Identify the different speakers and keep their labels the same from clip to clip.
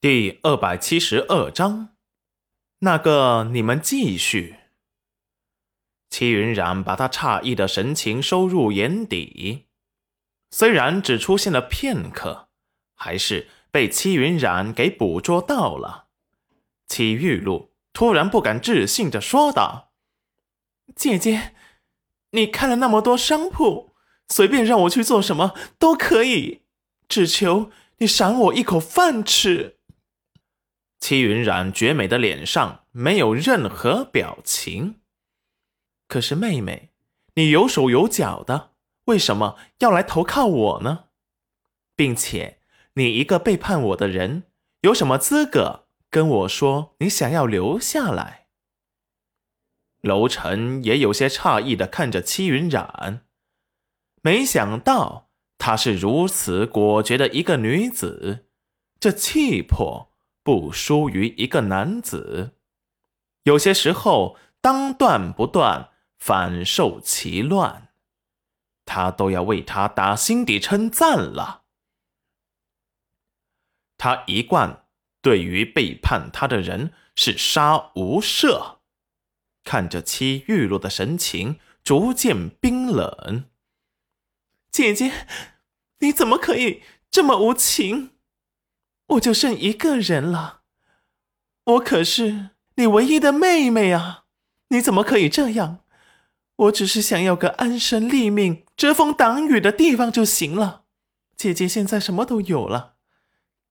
Speaker 1: 第二百七十二章，那个你们继续。齐云染把他诧异的神情收入眼底，虽然只出现了片刻，还是被齐云染给捕捉到了。齐玉露突然不敢置信的说道：“
Speaker 2: 姐姐，你开了那么多商铺，随便让我去做什么都可以，只求你赏我一口饭吃。”
Speaker 1: 戚云染绝美的脸上没有任何表情。可是妹妹，你有手有脚的，为什么要来投靠我呢？并且，你一个背叛我的人，有什么资格跟我说你想要留下来？楼臣也有些诧异的看着戚云染，没想到她是如此果决的一个女子，这气魄。不输于一个男子，有些时候当断不断，反受其乱，他都要为他打心底称赞了。他一贯对于背叛他的人是杀无赦，看着戚玉露的神情逐渐冰冷。
Speaker 2: 姐姐，你怎么可以这么无情？我就剩一个人了，我可是你唯一的妹妹啊！你怎么可以这样？我只是想要个安身立命、遮风挡雨的地方就行了。姐姐现在什么都有了，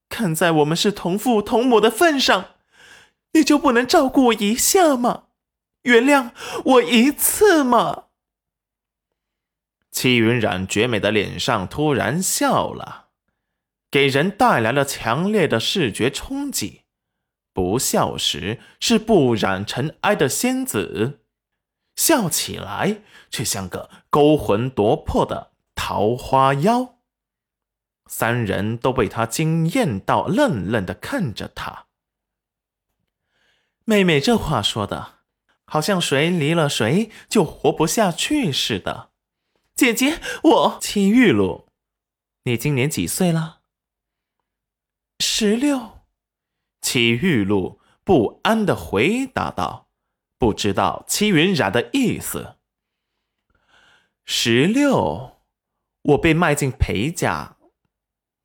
Speaker 2: 看在我们是同父同母的份上，你就不能照顾我一下吗？原谅我一次吗？
Speaker 1: 戚云染绝美的脸上突然笑了。给人带来了强烈的视觉冲击。不笑时是不染尘埃的仙子，笑起来却像个勾魂夺魄的桃花妖。三人都被他惊艳到，愣愣的看着他。
Speaker 2: 妹妹这话说的，好像谁离了谁就活不下去似的。姐姐，我
Speaker 1: 戚玉露，你今年几岁了？
Speaker 2: 十六，
Speaker 1: 戚玉露不安的回答道：“不知道戚云染的意思。十六，我被卖进裴家，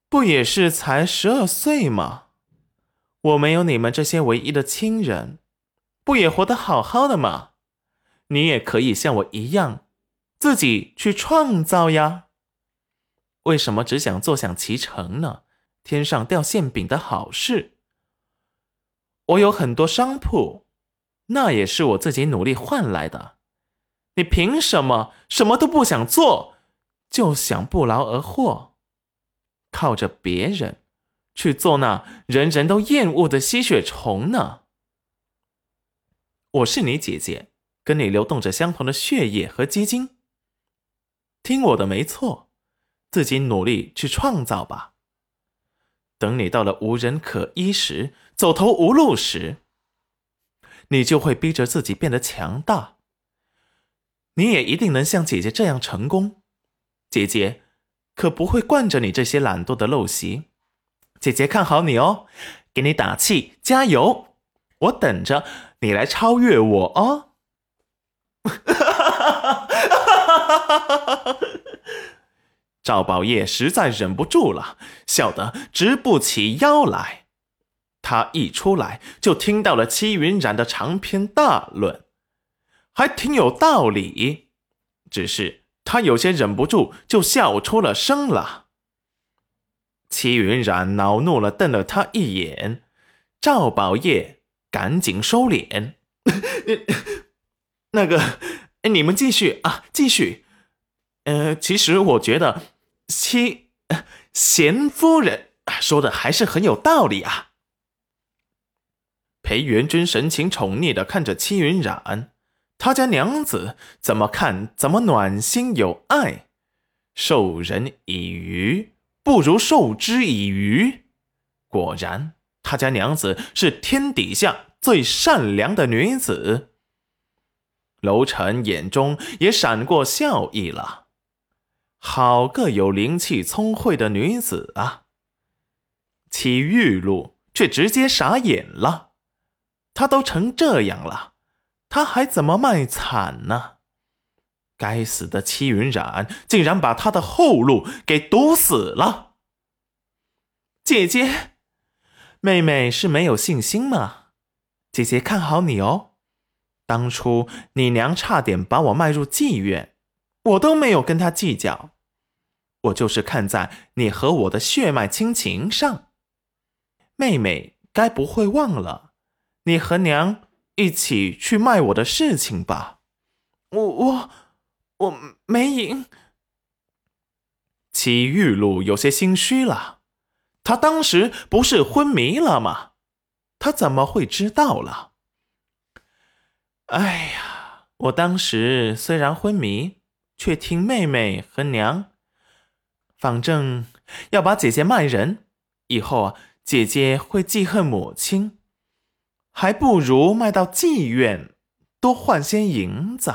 Speaker 1: 不也是才十二岁吗？我没有你们这些唯一的亲人，不也活得好好的吗？你也可以像我一样，自己去创造呀。为什么只想坐享其成呢？”天上掉馅饼的好事，我有很多商铺，那也是我自己努力换来的。你凭什么什么都不想做，就想不劳而获，靠着别人去做那人人都厌恶的吸血虫呢？我是你姐姐，跟你流动着相同的血液和基金，听我的没错，自己努力去创造吧。等你到了无人可依时，走投无路时，你就会逼着自己变得强大。你也一定能像姐姐这样成功。姐姐可不会惯着你这些懒惰的陋习。姐姐看好你哦，给你打气，加油！我等着你来超越我哦。赵宝业实在忍不住了，笑得直不起腰来。他一出来就听到了戚云染的长篇大论，还挺有道理。只是他有些忍不住，就笑出了声了。戚云染恼怒了，瞪了他一眼。赵宝业赶紧收敛：“那个，你们继续啊，继续。呃，其实我觉得。”七贤夫人说的还是很有道理啊。裴元君神情宠溺的看着戚云染，他家娘子怎么看怎么暖心有爱。授人以鱼，不如授之以渔。果然，他家娘子是天底下最善良的女子。楼臣眼中也闪过笑意了。好个有灵气、聪慧的女子啊！齐玉露却直接傻眼了。她都成这样了，她还怎么卖惨呢？该死的戚云染竟然把他的后路给堵死了！
Speaker 2: 姐姐，妹妹是没有信心吗？姐姐看好你哦。当初你娘差点把我卖入妓院，我都没有跟她计较。我就是看在你和我的血脉亲情上。妹妹该不会忘了你和娘一起去卖我的事情吧？我我。我没赢。
Speaker 1: 齐玉露有些心虚了，他当时不是昏迷了吗？他怎么会知道了？
Speaker 2: 哎呀，我当时虽然昏迷，却听妹妹和娘，反正要把姐姐卖人，以后啊，姐姐会记恨母亲，还不如卖到妓院，多换些银子。